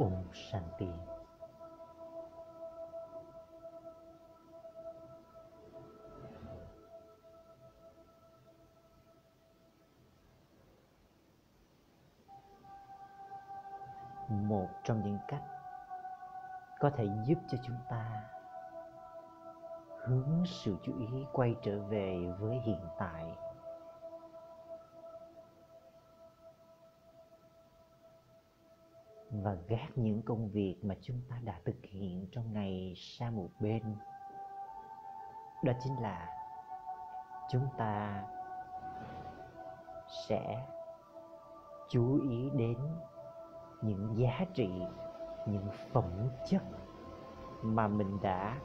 Om Shanti. Một trong những cách có thể giúp cho chúng ta hướng sự chú ý quay trở về với hiện tại và gác những công việc mà chúng ta đã thực hiện trong ngày sang một bên. Đó chính là chúng ta sẽ chú ý đến những giá trị, những phẩm chất mà mình đã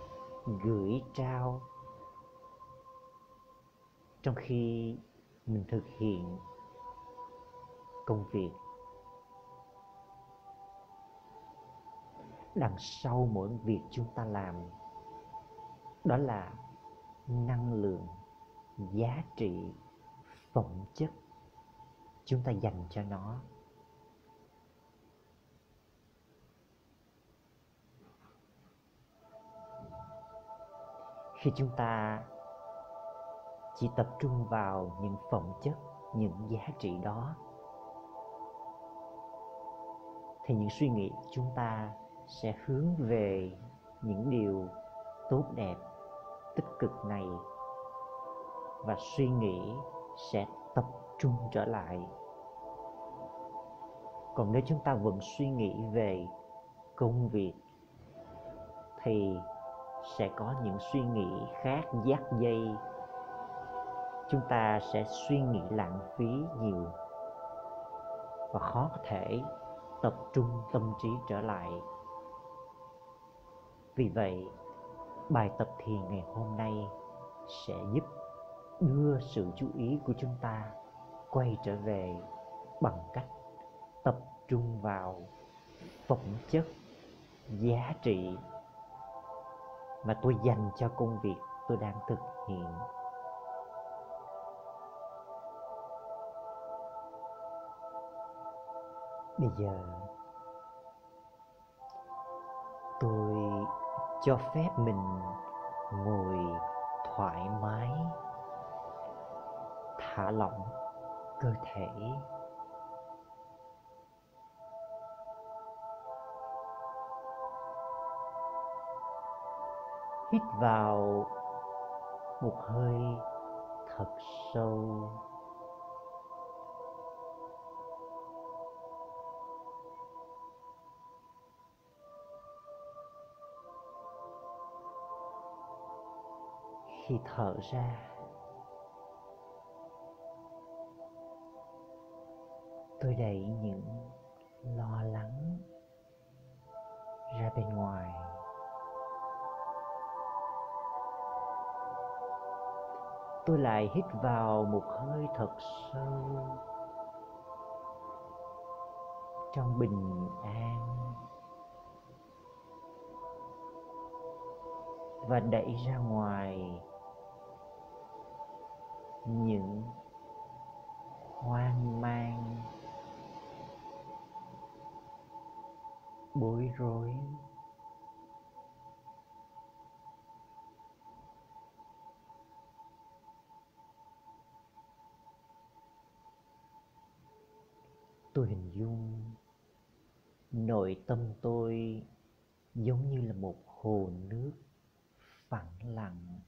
gửi trao trong khi mình thực hiện công việc đằng sau mỗi việc chúng ta làm, đó là năng lượng, giá trị, phẩm chất chúng ta dành cho nó. Khi chúng ta chỉ tập trung vào những phẩm chất, những giá trị đó, thì những suy nghĩ chúng ta sẽ hướng về những điều tốt đẹp, tích cực này và suy nghĩ sẽ tập trung trở lại. Còn nếu chúng ta vẫn suy nghĩ về công việc, thì sẽ có những suy nghĩ khác dắt dây. Chúng ta sẽ suy nghĩ lãng phí nhiều và khó có thể tập trung tâm trí trở lại vì vậy, bài tập thiền ngày hôm nay sẽ giúp đưa sự chú ý của chúng ta quay trở về bằng cách tập trung vào phẩm chất, giá trị mà tôi dành cho công việc tôi đang thực hiện. Bây giờ, tôi cho phép mình ngồi thoải mái, thả lỏng cơ thể. Hít vào một hơi thật sâu. Khi thở ra. Tôi đẩy những lo lắng ra bên ngoài. Tôi lại hít vào một hơi thật sâu trong bình an và đẩy ra ngoài những hoang mang, bối rối. Tôi hình dung nội tâm tôi giống như là một hồ nước phẳng lặng.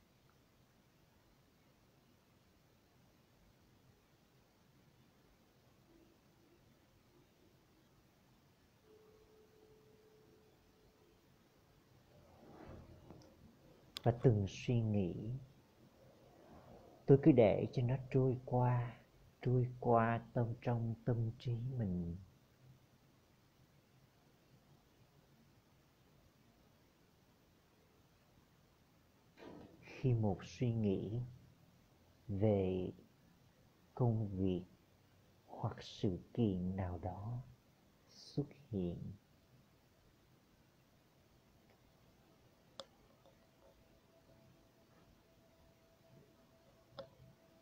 Và từng suy nghĩ. Tôi cứ để cho nó trôi qua trôi qua tâm trong tâm trí mình. Khi một suy nghĩ về công việc hoặc sự kiện nào đó xuất hiện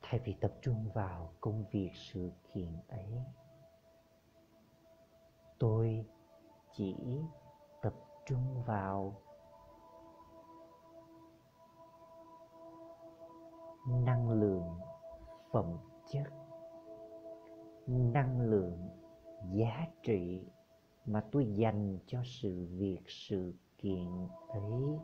thay vì tập trung vào công việc sự kiện ấy, tôi chỉ tập trung vào năng lượng phẩm chất, năng lượng giá trị mà tôi dành cho sự việc, sự kiện ấy.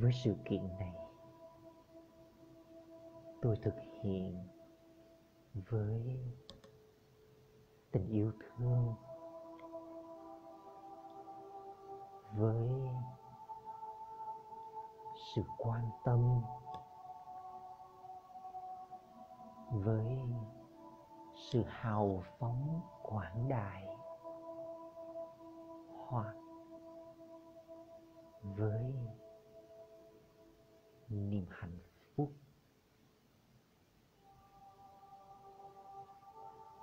Với sự kiện này, tôi thực hiện với tình yêu thương, với sự quan tâm, với sự hào phóng quảng đại, hoặc với niềm hạnh phúc.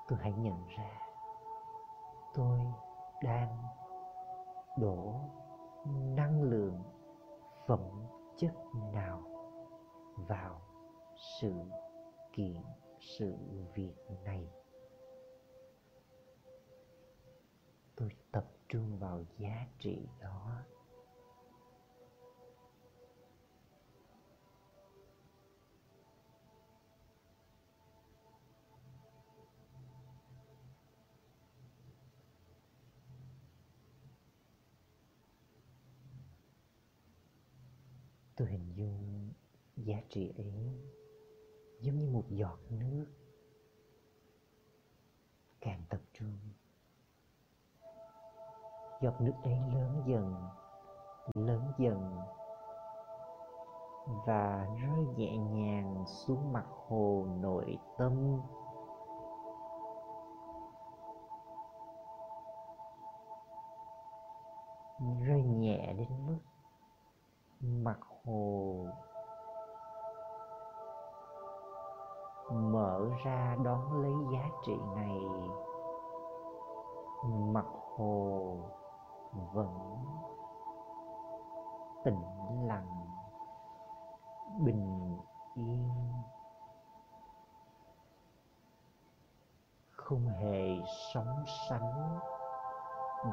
Tôi hãy nhận ra tôi đang đổ năng lượng phẩm chất nào vào sự kiện, sự việc này. Tôi tập trung vào giá trị đó. Hình dung giá trị ấy giống như một giọt nước càng tập trung. Giọt nước ấy lớn dần lớn dần và rơi nhẹ nhàng xuống mặt hồ nội tâm. Rơi nhẹ đến mức mặt hồ. Mở ra đón lấy giá trị này. Mặt hồ vẫn tĩnh lặng, bình yên. Không hề sóng sánh,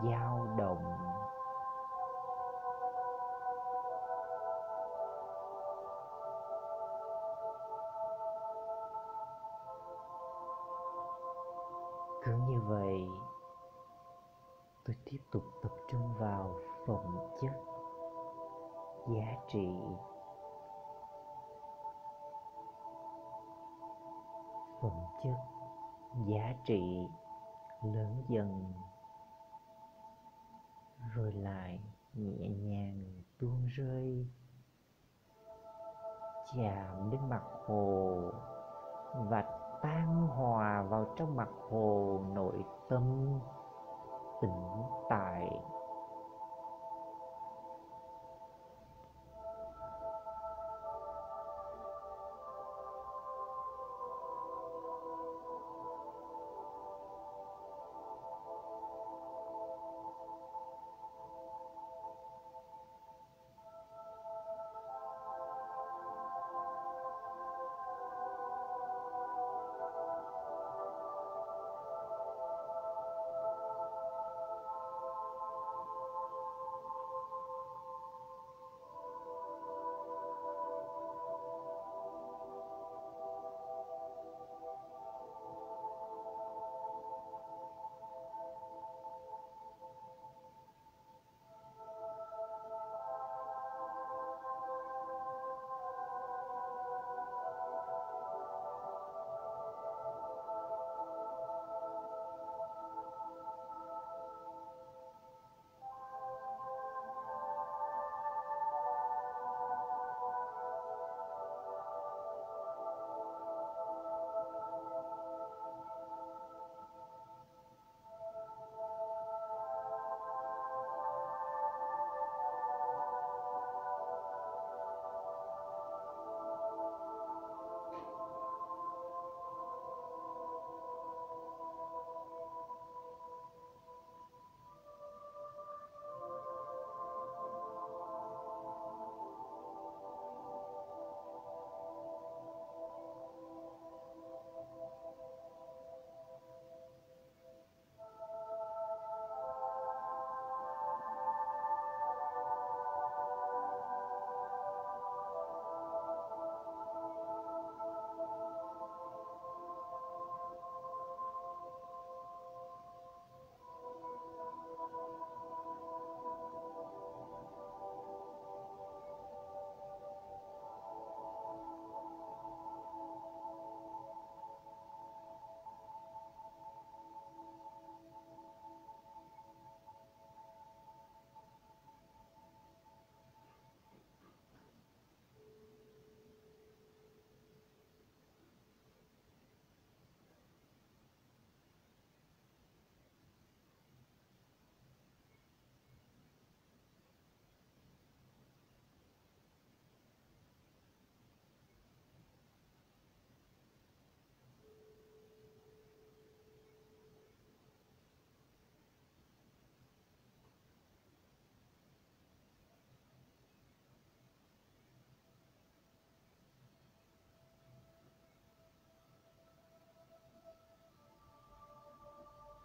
dao động. Như vậy, tôi tiếp tục tập trung vào phẩm chất giá trị. Phẩm chất giá trị lớn dần, rồi lại nhẹ nhàng tuôn rơi, chạm đến mặt hồ và tan hòa vào trong mặt hồ nội tâm tĩnh tại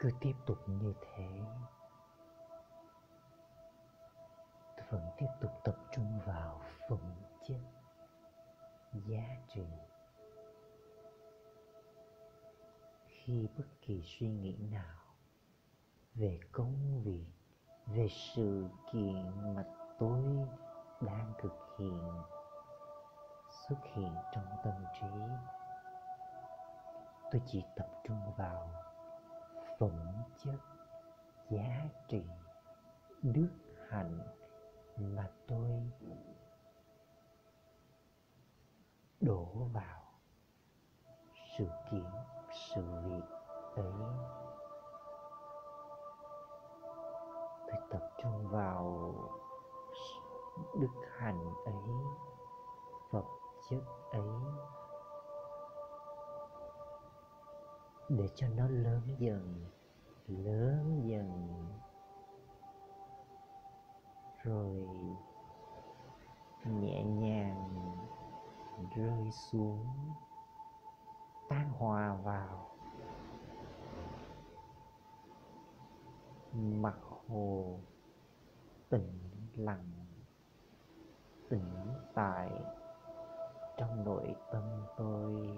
cứ tiếp tục như thế. Tôi vẫn tiếp tục tập trung vào phẩm chất giá trị. Khi bất kỳ suy nghĩ nào về công việc, về sự kiện mà tôi đang thực hiện xuất hiện trong tâm trí, tôi chỉ tập trung vào phẩm chất giá trị đức hạnh mà tôi đổ vào sự kiện, sự việc ấy. Tôi tập trung vào đức hạnh ấy vật chất ấy. Để cho nó lớn dần lớn dần. Rồi nhẹ nhàng rơi xuống, tan hòa vào. Mặt hồ tĩnh lặng, tĩnh tại trong nội tâm tôi.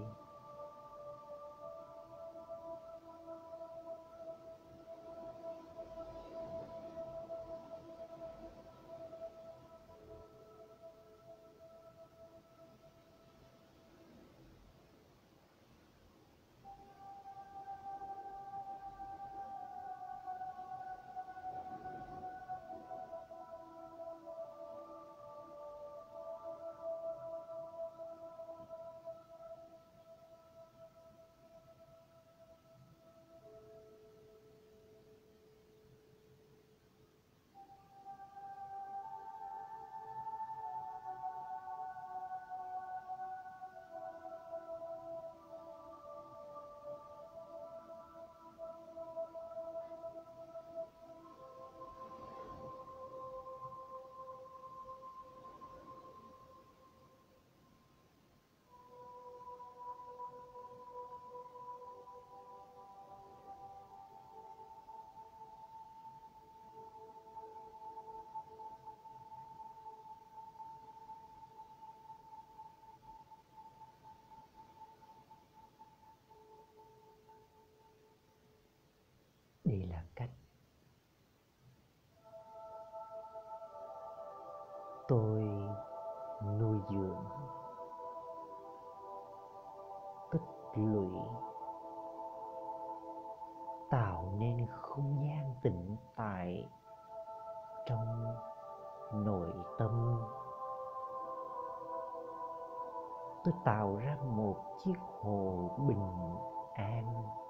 Đây là cách. Tôi nuôi dưỡng tích lũy, tạo nên không gian tĩnh tại trong nội tâm. Tôi tạo ra một chiếc hồ bình an.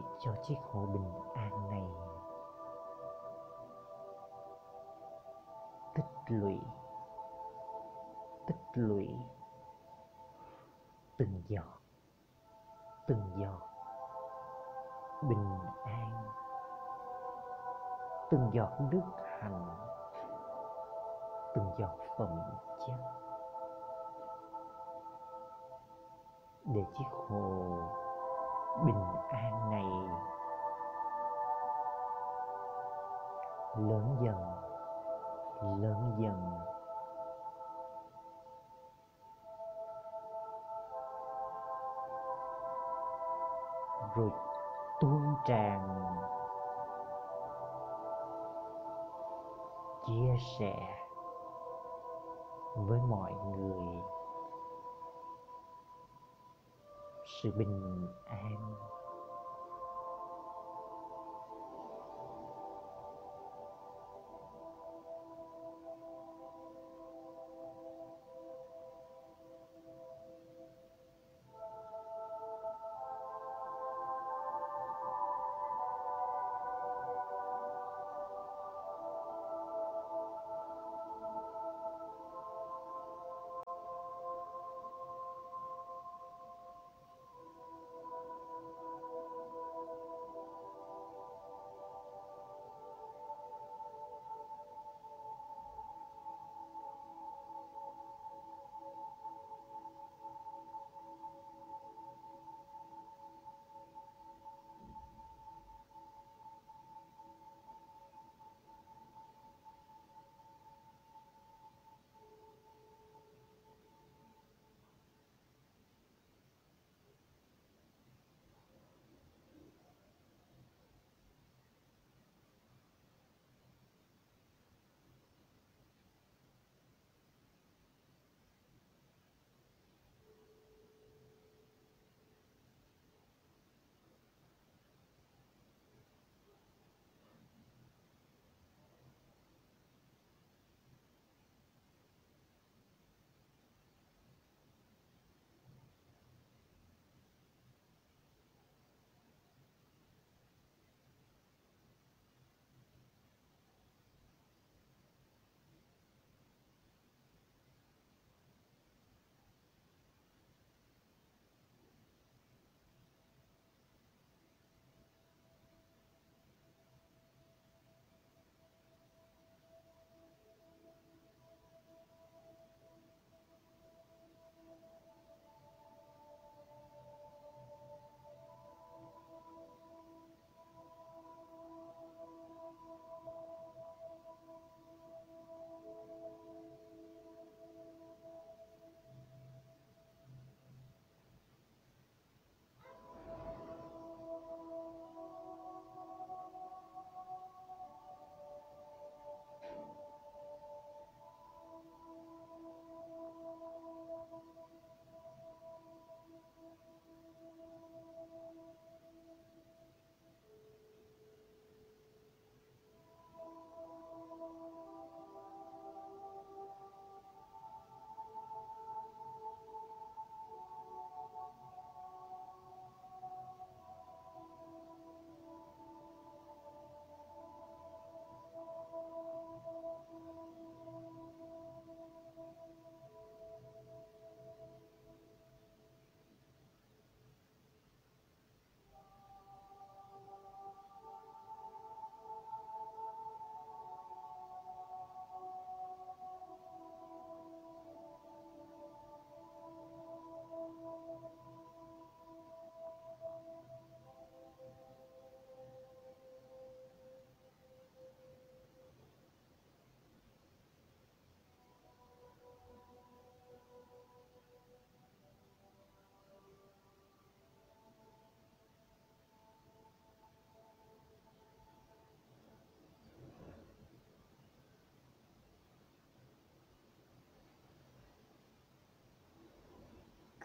Để cho chiếc hồ bình an này. Tích lũy tích lũy. Từng giọt từng giọt. Bình an. Từng giọt đức hạnh từng giọt phẩm chất. Để chiếc hồ bình an này. Lớn dần lớn dần. Rồi tuôn tràn, chia sẻ với mọi người. Sự bình an.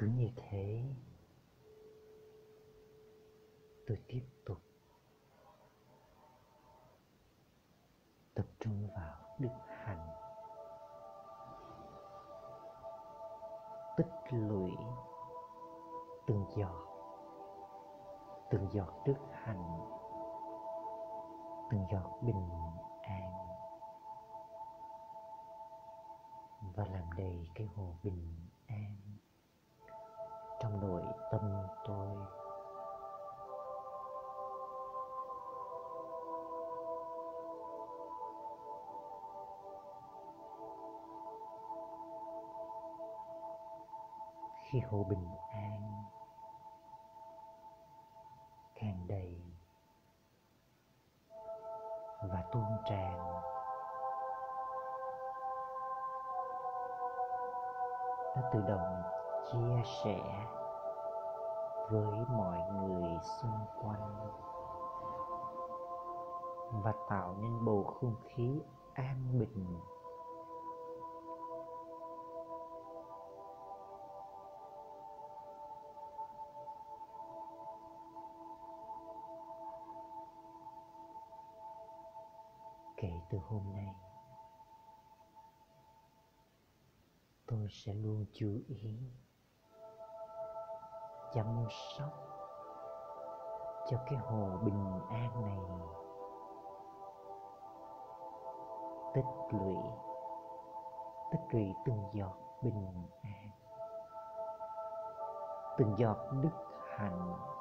Cứ như thế, tôi tiếp tục tập trung vào đức hạnh. Tích lũy từng giọt từng giọt đức hạnh, từng giọt bình an và làm đầy cái hồ bình an trong nội tâm tôi. Khi hồ bình an, càng đầy và tuôn tràn đã tự động chia sẻ với mọi người xung quanh và tạo nên bầu không khí an bình. Kể từ hôm nay, tôi sẽ luôn chú ý chăm sóc cho cái hồ bình an này. Tích lũy tích lũy từng giọt bình an, từng giọt đức hạnh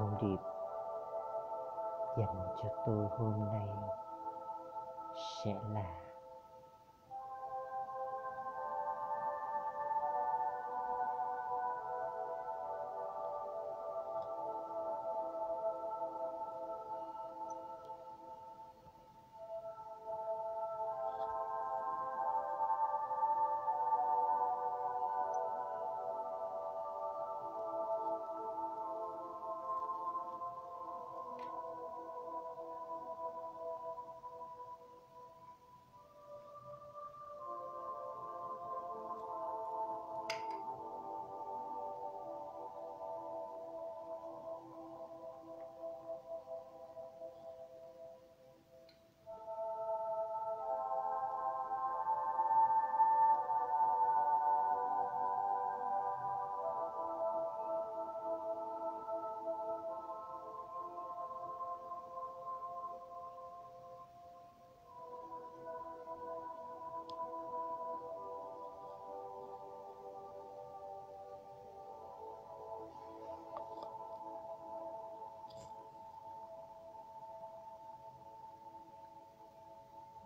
thông điệp. Dành cho tôi hôm nay sẽ là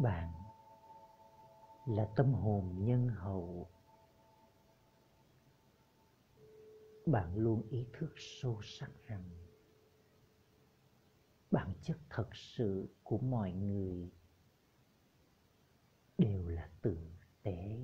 bạn là tâm hồn nhân hậu. Bạn luôn ý thức sâu sắc rằng bản chất thật sự của mọi người đều là tử tế.